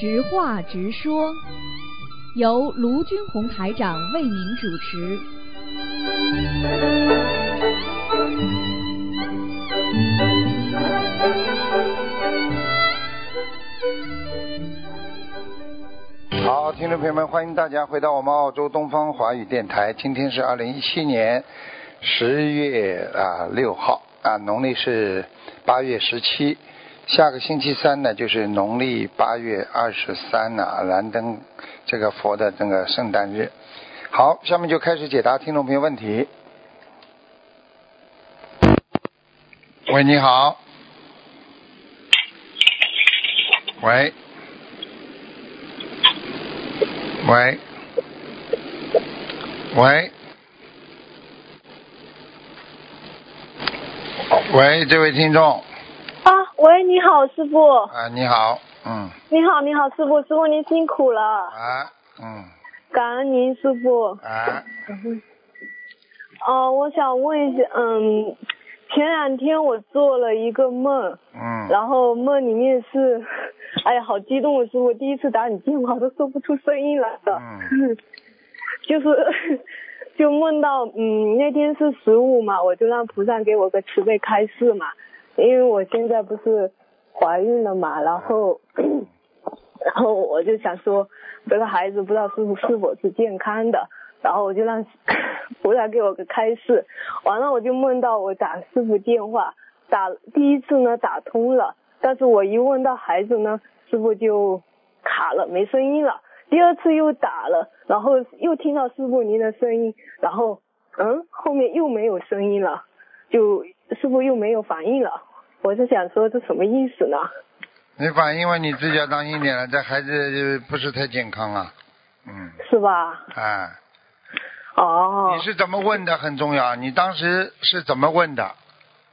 直话直说，由卢军红台长为您主持。好，听众朋友们，欢迎大家回到我们澳洲东方华语电台。今天是二零一七年十月啊六号啊，农历是八月十七。下个星期三呢，就是农历八月二十三呢，燃灯这个佛的那个圣诞日。好，下面就开始解答听众朋友问题。喂，你好。喂。喂，喂，喂，这位听众，喂，你好，师傅。啊，你好，嗯，你好，你好，师傅，师傅您辛苦了。啊，嗯，感恩您，师傅。啊，哦、我想问一下，嗯，前两天我做了一个梦，嗯，然后梦里面是，哎呀，好激动的，师傅，第一次打你电话都说不出声音来的。嗯 就是 就梦到，嗯，那天是十五嘛，我就让菩萨给我个慈悲开示嘛，因为我现在不是怀孕了嘛，然后，然后我就想说，这个孩子不知道是不是否是健康的，然后我就让菩萨给我个开示，完了我就梦到我打师傅电话，打第一次呢打通了，但是我一问到孩子呢，师傅就卡了，没声音了。第二次又打了，然后又听到师傅您的声音，然后嗯，后面又没有声音了，就师傅又没有反应了。我是想说这什么意思呢？你反映为你自己要当心点了，这孩子不是太健康啊，嗯，是吧？哎，哦你，是怎么问的很重要，你当时是怎么问的？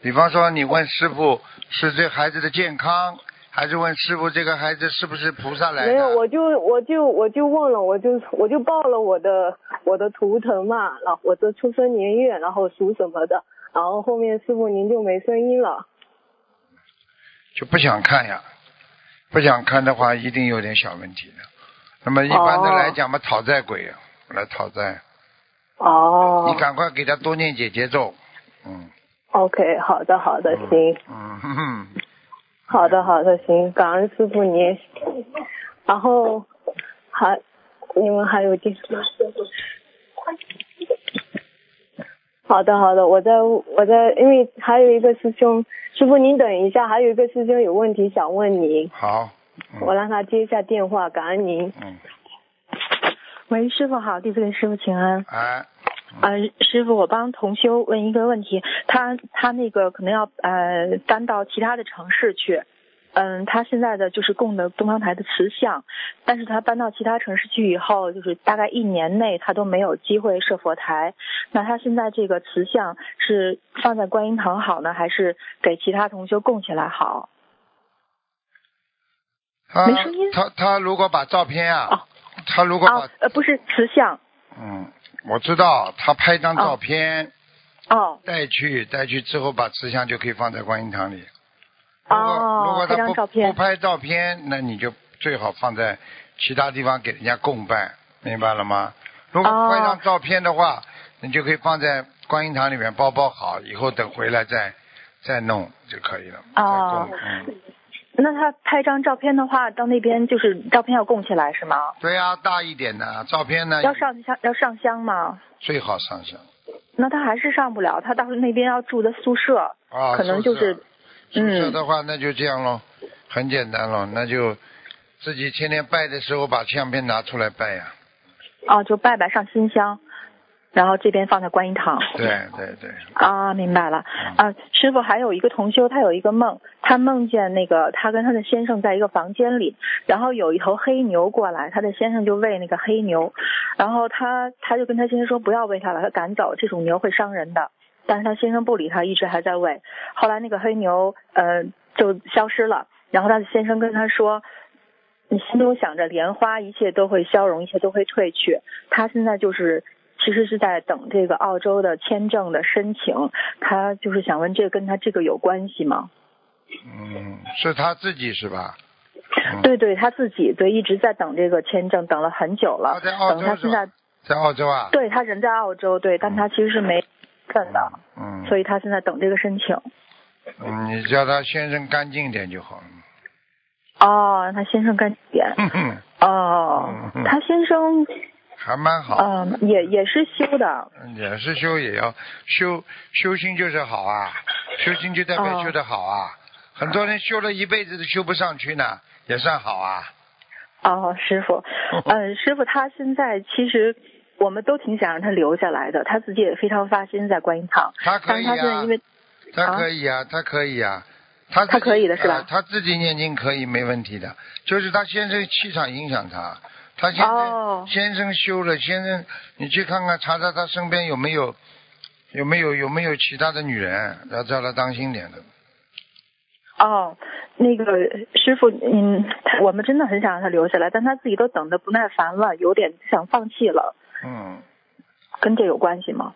比方说，你问师傅是这孩子的健康，还是问师傅这个孩子是不是菩萨来的？没有，我就我就我就问了，我就我就报了我的我的图腾嘛，然后我的出生年月，然后属什么的，然后后面师傅您就没声音了。就不想看呀，不想看的话，一定有点小问题的。那么一般的哦来讲嘛，讨债鬼呀，来讨债，哦你赶快给他多念姐节奏，嗯，，OK，好的好的，行。嗯哼哼，好的，好的，行，感恩师傅您。然后还你们还有第什么？好的，好的，我在我在，因为还有一个师兄，师傅您等一下，还有一个师兄有问题想问您，好，我让他接一下电话，感恩您。嗯，喂，师傅好，弟子给师傅请安。哎，呃，师傅，我帮同修问一个问题，他他那个可能要呃搬到其他的城市去，嗯，他现在的就是供的东方台的瓷像，但是他搬到其他城市去以后，就是大概一年内他都没有机会设佛台。那他现在这个瓷像是放在观音堂好呢，还是给其他同修供起来好？他没声音他他如果把照片啊，哦他如果把啊，呃，不是瓷像，嗯，我知道，他拍张照片哦带去，带去之后把瓷像就可以放在观音堂里。如果如果他不张照片不拍照片，那你就最好放在其他地方给人家供拜，明白了吗？如果哦拍张照片的话，你就可以放在观音堂里面包包好，以后等回来再再弄就可以了。哦那他拍张照片的话，到那边就是照片要供起来是吗？对呀、大一点的照片呢，要上香要上香吗？最好上香那他还是上不了，他到那边要住的宿舍，啊。可能就是嗯的话，那就这样咯，很简单咯，那就自己天天拜的时候把相片拿出来拜呀。哦，就拜拜上新香，然后这边放在观音堂。对对对，啊，明白了。啊，师傅还有一个同修，他有一个梦，他梦见那个他跟他的先生在一个房间里，然后有一头黑牛过来，他的先生就喂那个黑牛，然后他他就跟他先生说不要喂它，了，他赶走，这种牛会伤人的。但是他先生不理他，一直还在喂。后来那个黑牛呃就消失了，然后他的先生跟他说。你心中想着莲花，一切都会消融，一切都会褪去。他现在就是其实是在等这个澳洲的签证的申请，他就是想问这个跟他这个有关系吗？嗯，是他自己是吧？嗯对对，他自己对一直在等这个签证，等了很久了他，在澳等他现在在澳洲啊？对他人在澳洲，对，但他其实是没份的，嗯，所以他现在等这个申请。嗯，你叫他先生干净点就好了。哦，让他先生干净点。哦他先生还蛮好。嗯也也是修的。也是修，也要修修心就是好啊，修心就代表哦修的好啊。很多人修了一辈子都修不上去呢，也算好啊。哦，师傅，嗯，师傅，他现在其实我们都挺想让他留下来的，他自己也非常发心在观音堂，他可以啊因为，他可以啊，他可以啊，他他可以的是吧？呃他自己念经可以没问题的，就是他先生气场影响他，他先生、哦。先生修了，先生你去看看查查他身边有没有有没有有没有其他的女人，要叫他当心点的。哦，那个师傅，嗯，我们真的很想让他留下来，但他自己都等的不耐烦了，有点想放弃了，嗯，跟这有关系吗？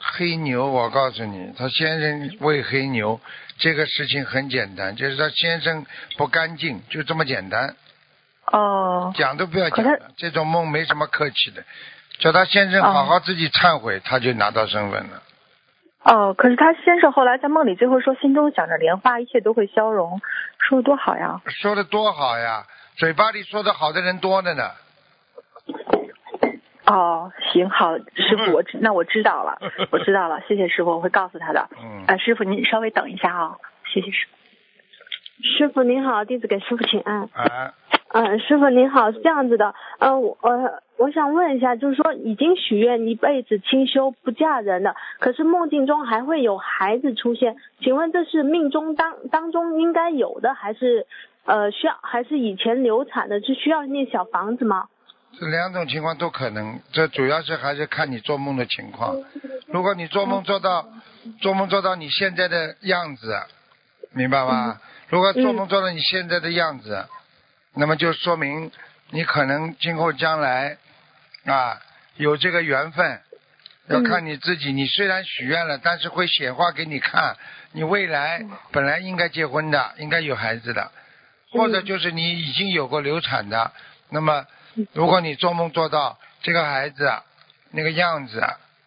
黑牛，我告诉你，他先生喂黑牛，这个事情很简单，就是他先生不干净，就这么简单，哦，讲都不要讲了。这种梦没什么客气的，叫他先生好好自己忏悔，他就拿到身份了。哦，可是他先生后来在梦里最后说，心中想着莲花，一切都会消融，说的多好呀。说的多好呀，嘴巴里说的好的人多着呢。哦，行好，师傅，我知那我知道了，我知道了，谢谢师傅，我会告诉他的。嗯啊，师傅您稍微等一下啊、谢谢师傅。师傅您好，弟子给师傅请安。啊，嗯，师傅您好，是这样子的，呃，我呃，我想问一下，就是说已经许愿一辈子清修不嫁人了，可是梦境中还会有孩子出现，请问这是命中当当中应该有的，还是呃需要，还是以前流产的，是需要念小房子吗？这两种情况都可能，这主要是还是看你做梦的情况。如果你做梦做到，做梦做到你现在的样子，明白吗？如果做梦做到你现在的样子，那么就说明你可能今后将来啊有这个缘分。要看你自己，你虽然许愿了，但是会显化给你看，你未来本来应该结婚的，应该有孩子的，或者就是你已经有过流产的，那么如果你做梦做到这个孩子那个样子，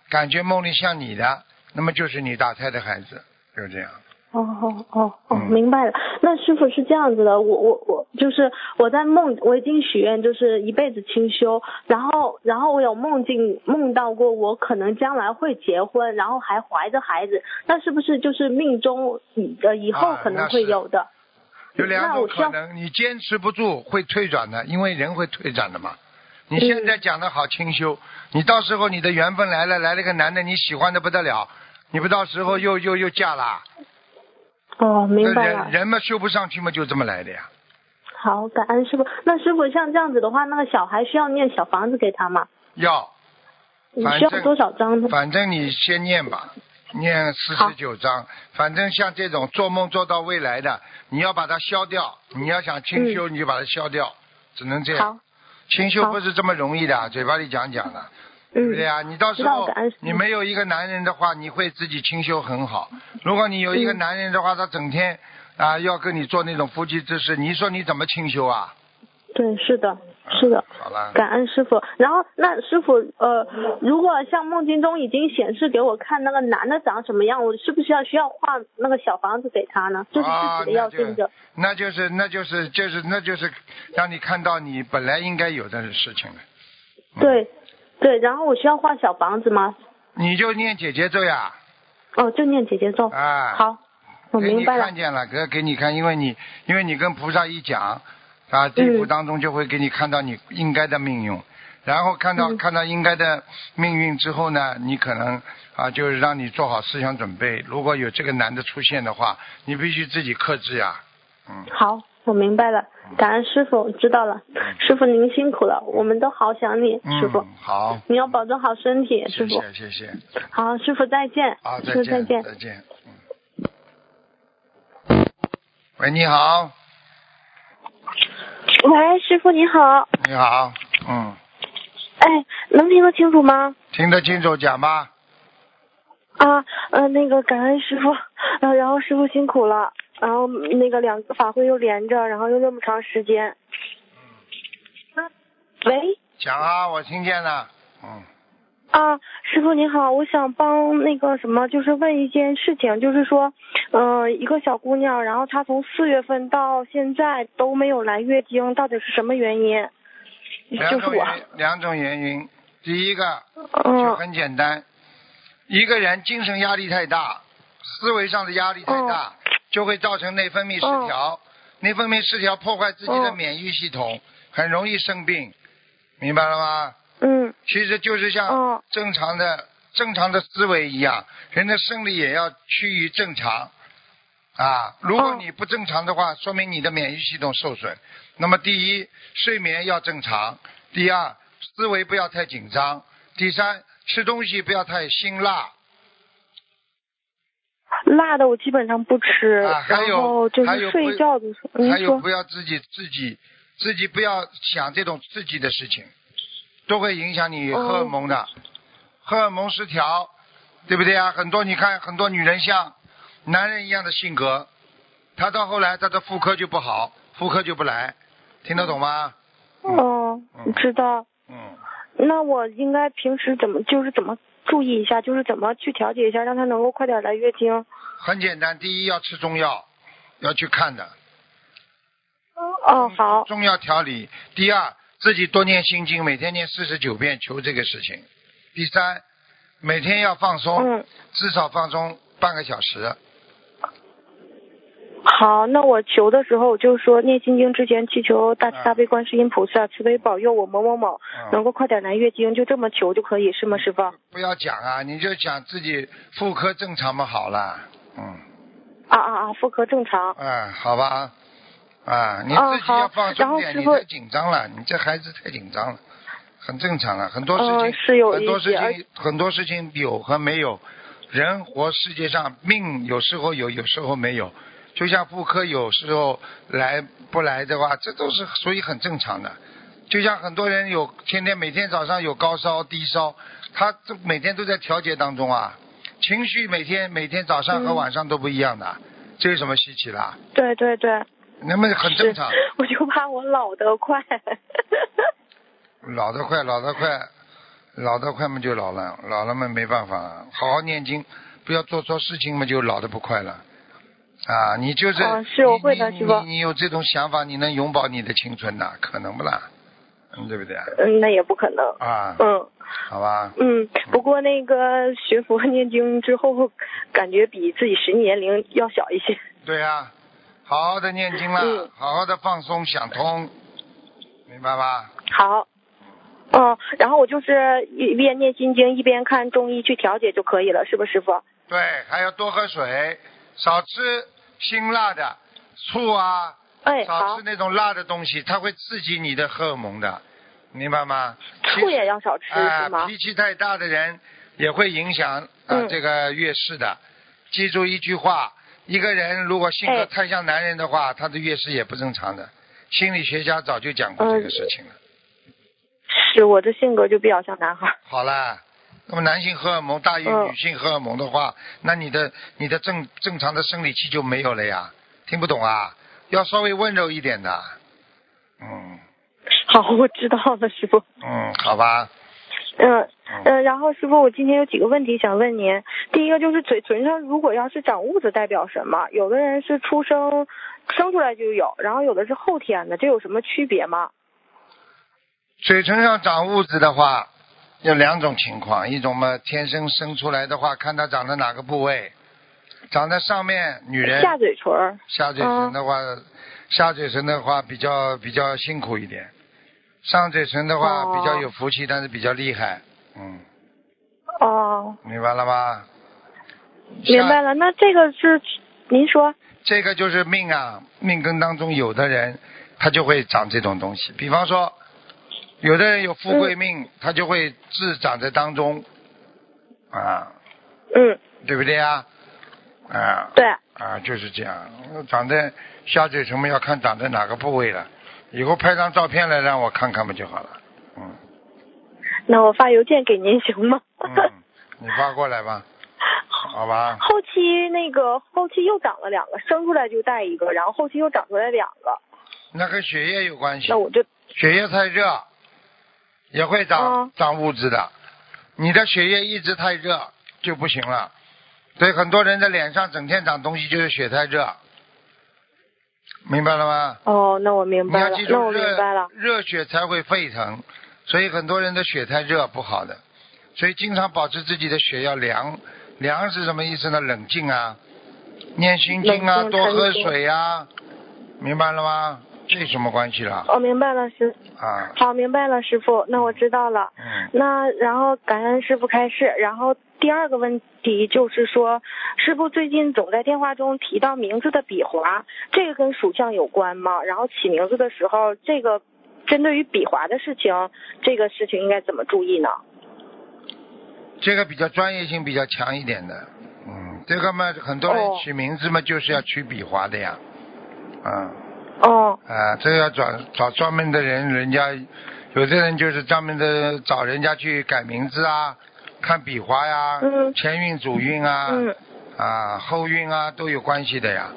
感觉梦里像你的，那么就是你打胎的孩子，就这样。哦哦哦哦，嗯明白了。那师傅是这样子的，我我我就是我在梦，我已经许愿就是一辈子清修，然后然后我有梦境梦到过我可能将来会结婚，然后还怀着孩子，那是不是就是命中以呃以后啊可能会有的？有两种可能，你坚持不住会退转的，因为人会退转的嘛。你现在讲的好清修，你到时候你的缘分来了，来了个男的你喜欢的不得了，你不到时候又又又嫁了，哦，明白了人。人嘛修不上去嘛，就这么来的呀。好，感恩师傅。那师傅像这样子的话，那个小孩需要念小房子给他吗？要，你需要多少张呢？反正你先念吧，念四好十九章。反正像这种做梦做到未来的，你要把它消掉。你要想清修，你就把它消掉，只能这样。清修不是这么容易的，嘴巴里讲讲的，对不对嗯，啊？你到时候你没有一个男人的话，你会自己清修很好。如果你有一个嗯男人的话，他整天啊要跟你做那种夫妻之事，你说你怎么清修啊？对，是的，是的。好了，感恩师傅。然后那师傅，呃，如果像梦境中已经显示给我看那个男的长什么样，我是不是要需要画那个小房子给他呢？就是啊自己的要定着。那就是那就是就是那就是让你看到你本来应该有的事情了。嗯对，对。然后我需要画小房子吗？你就念姐姐咒呀，哦，就念姐姐咒。啊，，好，我明白了看。见了，给给你看，因为你因为你跟菩萨一讲，啊，地府嗯当中就会给你看到你应该的命运，然后看到、嗯看到应该的命运之后呢，你可能啊，就是让你做好思想准备，如果有这个男的出现的话，你必须自己克制呀，嗯，好，我明白了。感恩师傅，知道了。师傅您辛苦了，我们都好想你，师傅嗯。，好，你要保重好身体，师傅。谢谢谢谢，好，师傅再见。啊，再见再见。再见，嗯。喂，你好，喂，师傅你好，你好，嗯，哎，能听得清楚吗？听得清楚讲吧，啊，呃，那个感恩师傅，呃，然后师傅辛苦了，然后那个两个法会又连着，然后又那么长时间。嗯。喂，讲啊，我听见了。嗯，啊，师傅您好，我想帮那个什么，就是问一件事情，就是说，嗯、一个小姑娘，然后她从四月份到现在都没有来月经，到底是什么原因？两就是我，种原两种原因。第一个就嗯很简单，一个人精神压力太大，思维上的压力太大，就会造成内分泌失调。内分泌失调破坏自己的嗯免疫系统，很容易生病，明白了吗？嗯其实就是像嗯正常的、正常的思维一样，人的生理也要趋于正常啊。如果嗯你不正常的话，说明你的免疫系统受损。那么第一，睡眠要正常；第二，思维不要太紧张；第三，吃东西不要太辛辣辣的我基本上不吃，啊。还然有后就还有不是睡觉的时候，还有不要自己自己自己不要想这种刺激的事情，都会影响你荷尔蒙的，荷尔蒙失调，对不对啊？很多你看很多女人像男人一样的性格，她到后来她的妇科就不好，妇科就不来，听得懂吗？哦嗯，知道。嗯，那我应该平时怎么就是怎么注意一下，就是怎么去调节一下，让她能够快点来月经。很简单，第一要吃中药，要去看的，哦，好，中药调理。第二，自己多念心经，每天念四十九遍，求这个事情。第三，每天要放松，嗯，至少放松半个小时。好，那我求的时候就是说念心经之前祈求大慈大悲观世音菩萨慈悲保佑我某某某能嗯，够快点来月经，就这么求就可以是吗，师傅？不要讲啊，你就讲自己妇科正常嘛，好了。嗯，啊啊啊，妇科正常。哎，好吧。啊，你哦自己要放松点，你太紧张了，你这孩子太紧张了，很正常啊，很多事情，嗯是有很多事情，很多事情有和没有，人活世界上命有时候有，有时候没有，就像妇科有时候来不来的话，这都是所以很正常的。就像很多人有天天每天早上有高烧低烧，他这每天都在调节当中啊，情绪每天每天早上和嗯晚上都不一样的，这有什么稀奇的？对对对，那么很正常。我就怕我老得快。老得快，老得快，老得快嘛就老了，老了嘛没办法，好好念经，不要做错事情嘛就老得不快了。啊，你就是，哦是我会的你师傅你你有这种想法，你能永葆你的青春呐？可能不啦？嗯，对不对？嗯，那也不可能。啊，嗯好吧，嗯，不过那个学佛念经之后，感觉比自己实际年龄要小一些。对呀、好好的念经了，嗯好好的放松想通，明白吧？好。嗯，然后我就是一边念心经一边看中医去调节就可以了，是不是师傅？对，还要多喝水，少吃辛辣的醋啊，哎，少吃，那种辣的东西，它会刺激你的荷尔蒙的，明白吗？醋也要少吃、啊、是吗？脾气太大的人也会影响啊、嗯这个月事的。记住一句话：一个人如果性格哎太像男人的话，他的月事也不正常的。心理学家早就讲过这个事情了。是我的性格就比较像男孩。好了，那么男性荷尔蒙大于嗯女性荷尔蒙的话，那你的你的正正常的生理期就没有了呀？听不懂啊？要稍微温柔一点的。嗯好，我知道了，师傅。嗯，好吧。嗯嗯嗯，然后师傅，我今天有几个问题想问您。第一个就是嘴唇上如果要是长痦子，代表什么？有的人是出生生出来就有，然后有的是后天的，这有什么区别吗？嘴唇上长痦子的话，有两种情况，一种嘛天生生出来的话，看它长在哪个部位，长在上面，女人下嘴唇。下嘴唇的话，下嘴唇的话比较比较辛苦一点，上嘴唇的话哦比较有福气，但是比较厉害，嗯，哦，明白了吗？明白了。那这个是您说？这个就是命啊，命根当中有的人他就会长这种东西，比方说，有的人有富贵命，他就会痣长在当中，啊，嗯，对不对啊？啊，对。啊，就是这样，长在下嘴唇嘛，要看长在哪个部位了。以后拍张照片来让我看看不就好了？嗯那我发邮件给您行吗？嗯，你发过来吧。好吧？后期那个后期又长了两个，生出来就带一个，然后后期又长出来两个，那跟血液有关系那，我就血液太热也会长、嗯长物质的。你的血液一直太热就不行了。所以很多人的脸上整天长东西，就是血太热，明白了吗？哦，那我明白了你要记，住那我明白了热，热血才会沸腾，所以很多人的血太热不好的，所以经常保持自己的血要凉。凉是什么意思呢？冷静啊，念心经啊，多喝水啊，明白了吗？这有什么关系了？哦，明白了，师啊，好，明白了，师傅，那我知道了。嗯，那然后感恩师傅开示，然后第二个问题就是说，师傅最近总在电话中提到名字的笔划，这个跟属相有关吗？然后起名字的时候，这个针对于笔划的事情，这个事情应该怎么注意呢？这个比较专业性比较强一点的，嗯，这个嘛，很多人哦取名字嘛，就是要取笔划的呀，嗯。哦，啊，这个要找找专门的人，人家有的人就是专门的找人家去改名字啊，看笔划呀，嗯前运主运啊，嗯，啊后运啊都有关系的呀。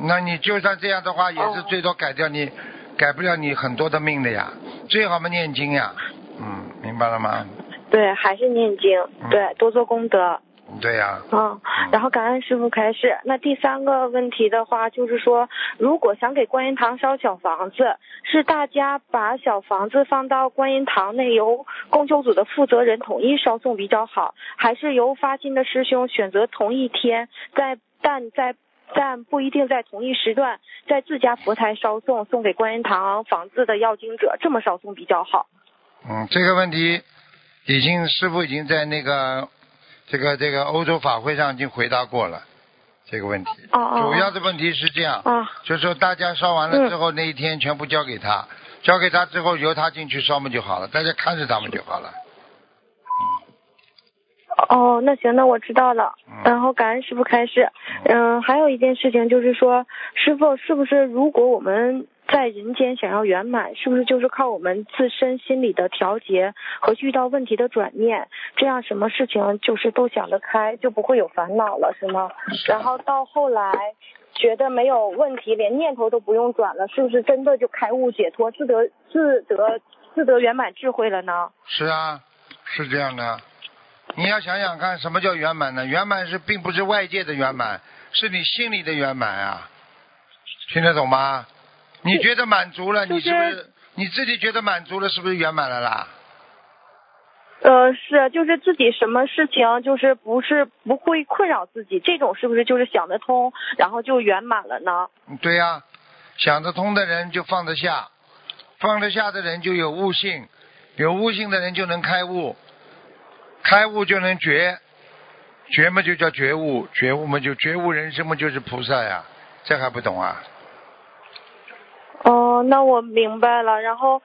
那你就算这样的话，也是哦最多改掉你，改不了你很多的命的呀。最好嘛念经呀，嗯，明白了吗？对，还是念经，嗯对，多做功德。对呀、嗯，然后感恩师傅开示。那第三个问题的话，就是说，如果想给观音堂烧小房子，是大家把小房子放到观音堂内，由供修组的负责人统一烧送比较好，还是由发心的师兄选择同一天，在但在但不一定在同一时段，在自家佛台烧送，送给观音堂房子的要经者，这么烧送比较好。嗯，这个问题已经师傅已经在那个这个这个欧洲法会上已经回答过了这个问题。哦主要的问题是这样，啊，就是说大家烧完了之后，那一天全部交给他，交给他之后由他进去烧嘛就好了，大家看着他们就好了。哦，那行，那我知道了。嗯然后感恩师傅开示。嗯、还有一件事情就是说，师傅是不是如果我们在人间想要圆满，是不是就是靠我们自身心理的调节和遇到问题的转念，这样什么事情就是都想得开，就不会有烦恼了，是吗？然后到后来觉得没有问题，连念头都不用转了，是不是真的就开悟解脱，自得自得自得圆满智慧了呢？是啊，是这样的。你要想想看，什么叫圆满呢？圆满是并不是外界的圆满，是你心里的圆满啊，听得懂吗？你觉得满足了，就是你是不是你自己觉得满足了，是不是圆满了啦？呃，是，就是自己什么事情就是不是不会困扰自己，这种是不是就是想得通，然后就圆满了呢？对呀、想得通的人就放得下，放得下的人就有悟性，有悟性的人就能开悟，开悟就能觉，觉嘛就叫觉悟，觉悟嘛就觉悟人生嘛就是菩萨呀，这还不懂啊？哦、那我明白了。然后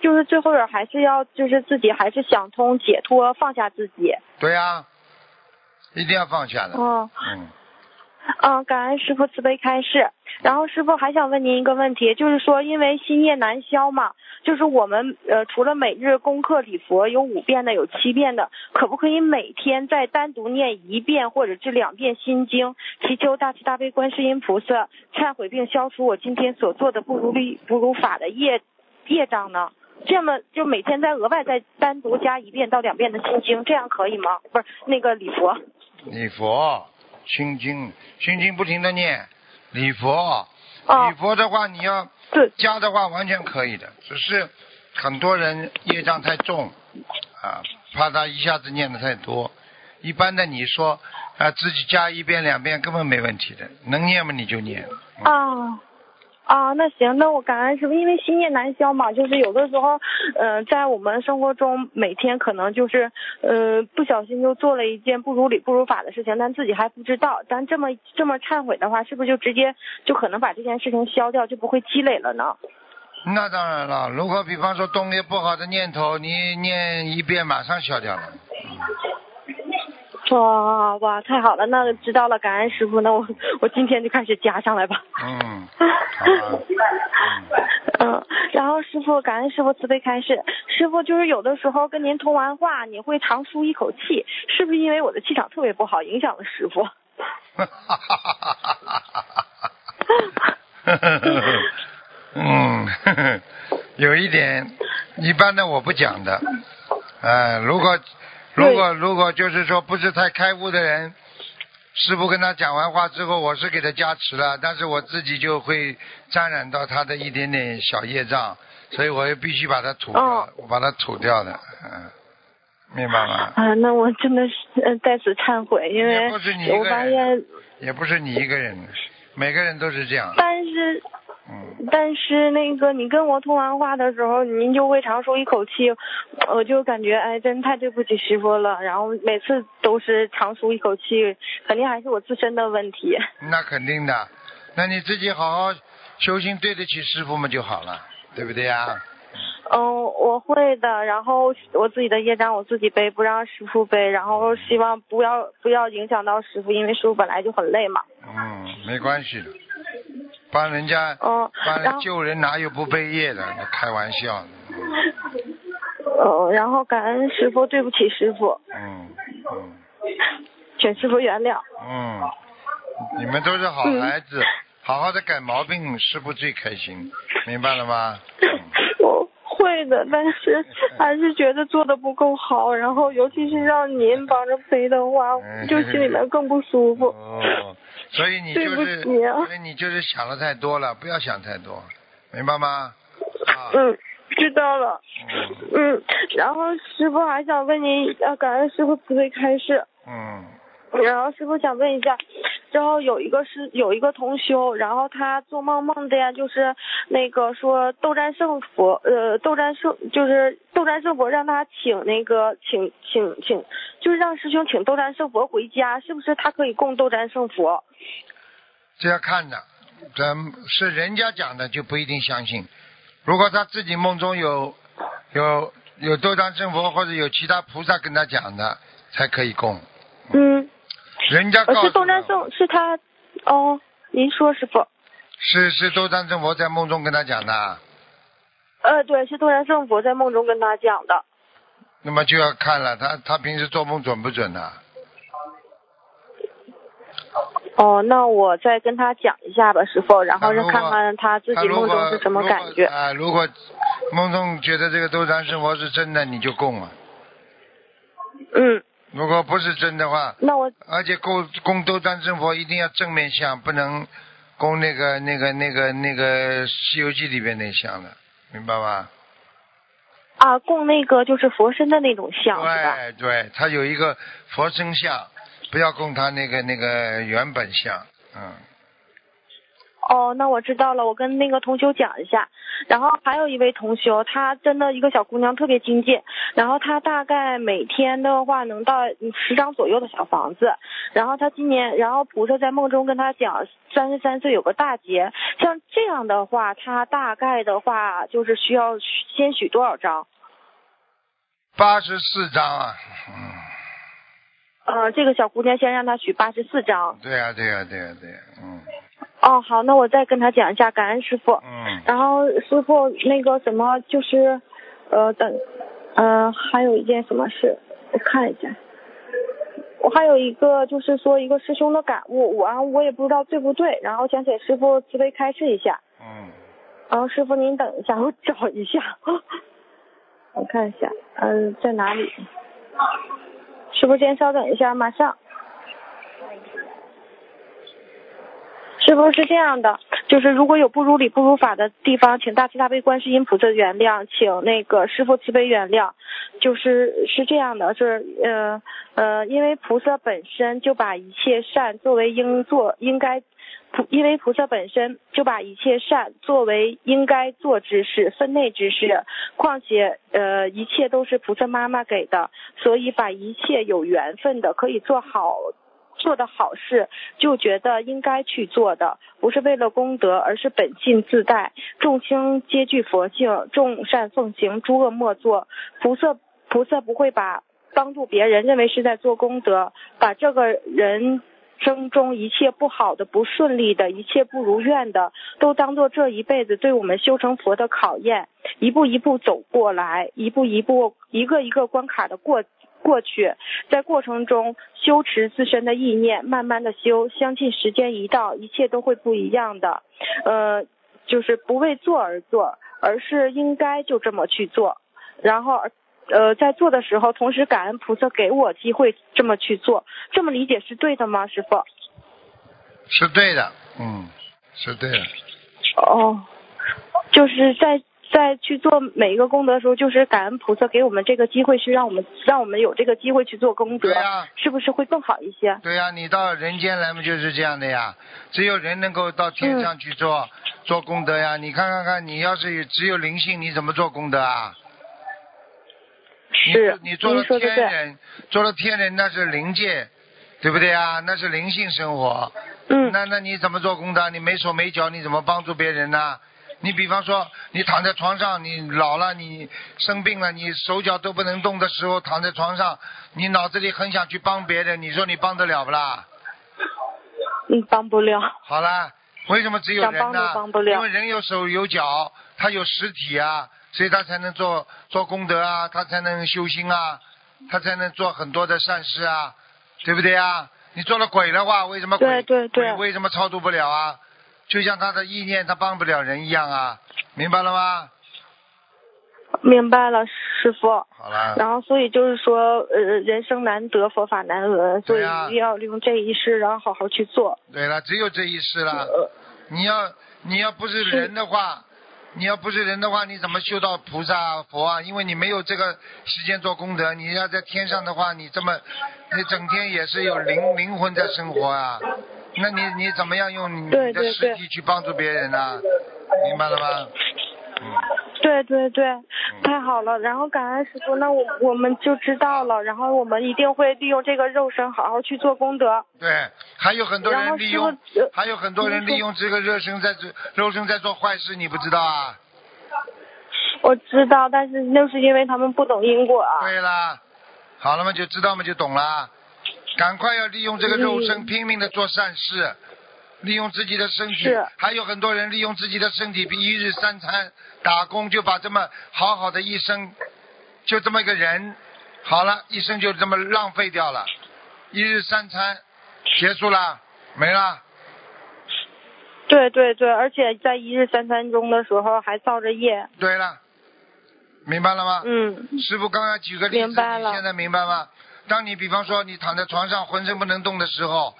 就是最后还是要就是自己还是想通解脱，放下自己。对呀、一定要放下的。哦，嗯，嗯，感恩师傅慈悲开示。然后师傅还想问您一个问题，就是说因为心业难消嘛，就是我们呃除了每日功课礼佛有五遍的，有七遍的，可不可以每天再单独念一遍或者是两遍心经，祈求大慈大悲观世音菩萨忏悔并消除我今天所做的不如理不如法的业业障呢？这么就每天再额外再单独加一遍到两遍的心经，这样可以吗？不是那个礼佛。礼佛、心经、心经不停的念，礼佛，哦。礼佛的话你要，加的话完全可以的，只是很多人业障太重啊，怕他一下子念的太多。一般的你说啊，自己加一遍两遍根本没问题的，能念吗？你就念。嗯啊，那行，那我感恩师傅，因为心念难消嘛，就是有的时候，嗯、在我们生活中每天可能就是，呃，不小心就做了一件不如理不如法的事情，但自己还不知道，咱这么这么忏悔的话，是不是就直接就可能把这件事情消掉，就不会积累了呢？那当然了，如果比方说动力不好的念头，你念一遍马上消掉了。哇哇，太好了，那知道了，感恩师傅，那我我今天就开始加上来吧。嗯，嗯，然后师傅，感恩师傅慈悲开示。师傅就是有的时候跟您通完话，你会长舒一口气，是不是因为我的气场特别不好，影响了师傅？哈哈哈哈哈哈！嗯，有一点，一般的我不讲的。哎、如果如果如果就是说不是太开悟的人，师傅跟他讲完话之后，我是给他加持了，但是我自己就会沾染到他的一点点小业障，所以我也必须把它吐掉，哦。我把它吐掉的，嗯，明白吗？啊，那我真的是呃在此忏悔，因为也不是你一个我发人现，也不是你一个人，每个人都是这样，但是嗯。但是那个你跟我通完话的时候，您就会长舒一口气，我就感觉哎，真太对不起师傅了。然后每次都是长舒一口气，肯定还是我自身的问题。那肯定的，那你自己好好修行，对得起师傅们就好了，对不对呀？嗯，我会的。然后我自己的业障我自己背，不让师傅背。然后希望不要不要影响到师傅，因为师傅本来就很累嘛。嗯，没关系的，帮人家哦，帮人救人哪有不背业的？开玩笑，哦，然后感恩师傅，对不起师傅，嗯嗯请师傅原谅。嗯，你们都是好孩子，好好的改毛病，师傅最开心，明白了吗？嗯我会的，但是 还是觉得做的不够好，然后尤其是让您帮着背的话，就心里面更不舒服。哦，所以你就是，所以你就是想的太多了，不要想太多，明白吗？啊，嗯，知道了。嗯嗯，然后师傅还想问您，呃，感恩师傅慈悲开示。嗯然后师傅想问一下，之后有一个是有一个同修，然后他做梦梦见就是那个说斗战胜佛，呃，斗战胜就是斗战胜佛让他请那个请请请，就是让师兄请斗战胜佛回家，是不是他可以供斗战胜佛？这要看的，咱是人家讲的就不一定相信。如果他自己梦中有有有斗战胜佛或者有其他菩萨跟他讲的，才可以供。嗯，人家告诉呃是斗战胜是他哦，您说师傅，是是斗战胜佛在梦中跟他讲的，呃，对，是斗山圣佛在梦中跟他讲的。那么就要看了他他平时做梦准不准呢、哦，那我再跟他讲一下吧，师傅，然后让看看他自己梦中是什么感觉。啊、如果梦中觉得这个斗山圣佛是真的，你就供了；嗯，如果不是真的话，那我而且供供斗战胜佛一定要正面像，不能供那个那个那个那个《西游记》里边那像的，明白吧？啊供那个就是佛身的那种像？对对，他有一个佛身像，不要供他那个那个原本像，嗯。哦，那我知道了，我跟那个同修讲一下。然后还有一位同修，她真的一个小姑娘特别精进，然后她大概每天的话能到十张左右的小房子。然后她今年，然后菩萨在梦中跟她讲，三十三岁有个大劫，像这样的话，她大概的话就是需要先许多少张？八十四张啊，嗯，呃，这个小姑娘先让她许八十四张。对呀、对呀、对呀、对呀、嗯哦，好，那我再跟他讲一下，感恩师傅。嗯，然后师傅那个什么就是，呃，等，呃，还有一件什么事，我看一下。我还有一个就是说一个师兄的感悟，我啊我也不知道对不对，然后想请师傅慈悲开示一下。嗯，然后师傅您等一下，我找一下，我看一下，嗯、在哪里？师傅先稍等一下，马上。师傅是这样的，就是如果有不如理不如法的地方，请大慈大悲观世音菩萨原谅，请那个师傅慈悲原谅。就是是这样的，就是呃呃，因为菩萨本身就把一切善作为应做应该，因为菩萨本身就把一切善作为应该做之事、分内之事，况且呃一切都是菩萨妈妈给的，所以把一切有缘分的可以做好。做的好事，就觉得应该去做的，不是为了功德，而是本性自带。众生皆具佛性，众善奉行，诸恶莫作。菩萨菩萨不会把帮助别人，认为是在做功德，把这个人生中一切不好的、不顺利的、一切不如愿的，都当做这一辈子对我们修成佛的考验，一步一步走过来，一步一步、一个一个关卡的过。过去，在过程中修持自身的意念，慢慢的修，相信时间一到，一切都会不一样的。呃，就是不为做而做，而是应该就这么去做。然后，呃，在做的时候，同时感恩菩萨给我机会这么去做。这么理解是对的吗，师傅？是对的，嗯，是对的。哦，就是在。在去做每一个功德的时候，就是感恩菩萨给我们这个机会，是让我们让我们有这个机会去做功德，是不是会更好一些？对呀，你到人间来嘛就是这样的呀，只有人能够到天上去做做功德呀。你看看看，你要是只有灵性，你怎么做功德啊？是，你做了天人，做了天人那是灵界，对不对啊？那是灵性生活。嗯。那那你怎么做功德？你没手没脚，你怎么帮助别人呢？你比方说，你躺在床上，你老了，你生病了，你手脚都不能动的时候，躺在床上，你脑子里很想去帮别人，你说你帮得了不啦？嗯，帮不了。好啦，为什么只有人呢？想帮都帮不了。因为人有手有脚，他有实体啊，所以他才能做做功德啊，他才能修心啊，他才能做很多的善事啊，对不对啊？你做了鬼的话，为什么鬼鬼为什么超度不了啊？就像他的意念，他帮不了人一样啊，明白了吗？明白了，师傅。好了。然后，所以就是说，呃，人生难得，佛法难闻，所以一定要利用这一世，然后好好去做。对了，只有这一世了。你要你要不是人的话，你要不是人的话，你怎么修到菩萨佛啊？因为你没有这个时间做功德。你要在天上的话，你这么，你整天也是有灵灵魂在生活啊。那你你怎么样用你的实体去帮助别人呢？明白了吗？嗯。对对对，太好了。然后感恩师傅，那我我们就知道了。然后我们一定会利用这个肉身好好去做功德。对，还有很多人利用，还有很多人利用这个热身在做肉身在做坏事，你不知道啊？我知道，但是那是因为他们不懂因果啊。对啦，好了嘛，就知道嘛，就懂了。赶快要利用这个肉身拼命的做善事，利用自己的身体。还有很多人利用自己的身体，比一日三餐打工，就把这么好好的一生，就这么一个人，好了，一生就这么浪费掉了。一日三餐结束了，没了。对对对，而且在一日三餐中的时候还造着业。对了，明白了吗？嗯。师傅刚刚举个例子，你现在明白吗？当你比方说你躺在床上浑身不能动的时候，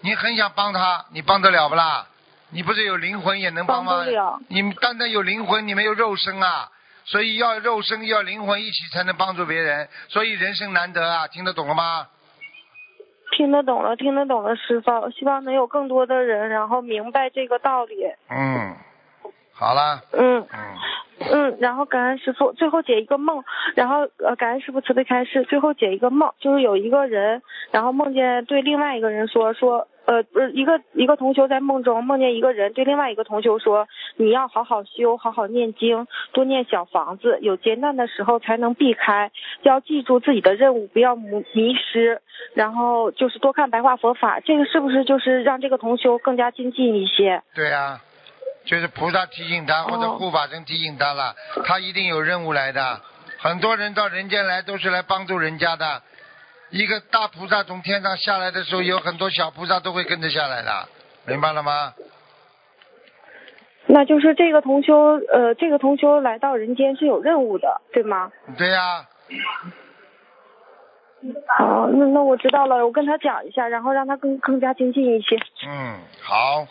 你很想帮他，你帮得了不啦？你不是有灵魂也能帮吗？帮。你单单有灵魂，你没有肉身啊，所以要肉身要灵魂一起才能帮助别人，所以人生难得啊，听得懂了吗？听得懂了，听得懂了，师傅，希望能有更多的人然后明白这个道理。嗯，好了。嗯。嗯。嗯，然后感恩师傅，最后解一个梦，然后呃感恩师傅慈悲开示，最后解一个梦，就是有一个人，然后梦见对另外一个人说说，呃不是一个一个同修在梦中梦见一个人对另外一个同修说，你要好好修，好好念经，多念小房子，有劫难的时候才能避开，要记住自己的任务，不要迷迷失，然后就是多看白话佛法，这个是不是就是让这个同修更加精进一些？对呀。就是菩萨提醒他，或者护法神提醒他了，他一定有任务来的。很多人到人间来都是来帮助人家的。一个大菩萨从天上下来的时候，有很多小菩萨都会跟着下来的，明白了吗？那就是这个同修，呃，这个同修来到人间是有任务的，对吗？对呀。好，那那我知道了，我跟他讲一下，然后让他更更加精进一些。嗯，好。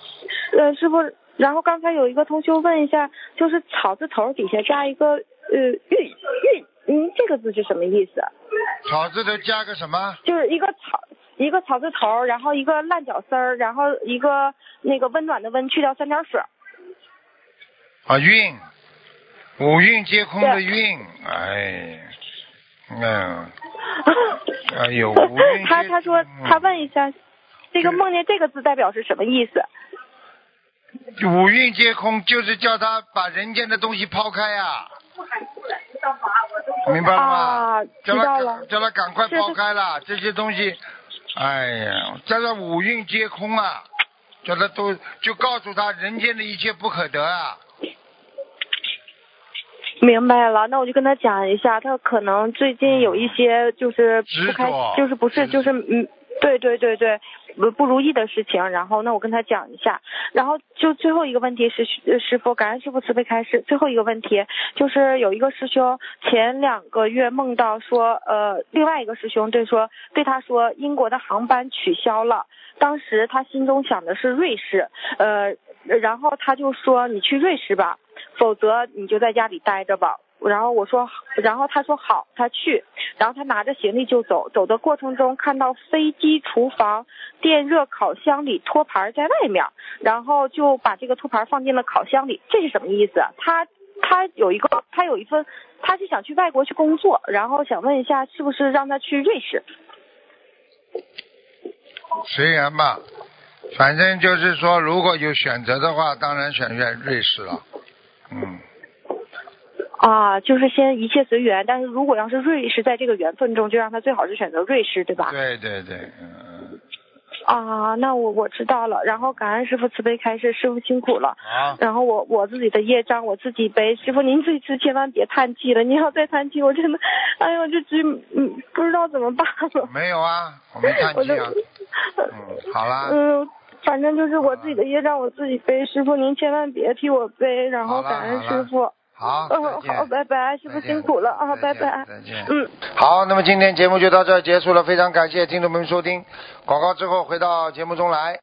呃，师傅。然后刚才有一个同学问一下，就是草字头底下加一个呃玉玉，嗯，这个字是什么意思？草字头加个什么？就是一个草一个草字头，然后一个烂脚丝儿，然后一个那个温暖的温去掉三点水。啊，运，五运皆空的运，哎，嗯，哎呦，他他说他问一下，这个梦见这个字代表是什么意思？五蕴皆空，就是叫他把人间的东西抛开啊。明白了吗？啊，叫他知道了赶。叫他赶快抛开了这些东西。哎呀，叫他五蕴皆空啊！叫他都就告诉他，人间的一切不可得啊！明白了，那我就跟他讲一下，他可能最近有一些就是不开就是不是就是嗯，对对对对，不不如意的事情。然后那我跟他讲一下，然后就最后一个问题是师傅，感恩师傅慈悲开示。最后一个问题就是有一个师兄前两个月梦到说，呃，另外一个师兄对说对他说英国的航班取消了，当时他心中想的是瑞士，呃，然后他就说你去瑞士吧。否则你就在家里待着吧。然后我说，然后他说好，他去，然后他拿着行李就走。走的过程中看到飞机厨房电热烤箱里托盘在外面，然后就把这个托盘放进了烤箱里。这是什么意思？他他有一个，他有一份，他是想去外国去工作，然后想问一下，是不是让他去瑞士？随缘吧，反正就是说，如果有选择的话，当然选选瑞士了。嗯，啊，就是先一切随缘，但是如果要是瑞士在这个缘分中，就让他最好是选择瑞士，对吧？对对对，嗯嗯，啊，那我我知道了。然后感恩师傅慈悲开示，师傅辛苦了。啊，然后我我自己的业障我自己背，师傅您这次千万别叹气了，您要再叹气，我真的，哎呦，就只嗯不知道怎么办了。没有啊，我没叹气啊。嗯，好啦，嗯，反正就是我自己的业障我自己背，师傅您千万别替我背，然后好了感恩好了师傅。好，嗯，好，拜拜，师傅辛苦了啊，拜拜。再见。嗯。好，那么今天节目就到这儿结束了，非常感谢听众朋友们收听，广告之后回到节目中来。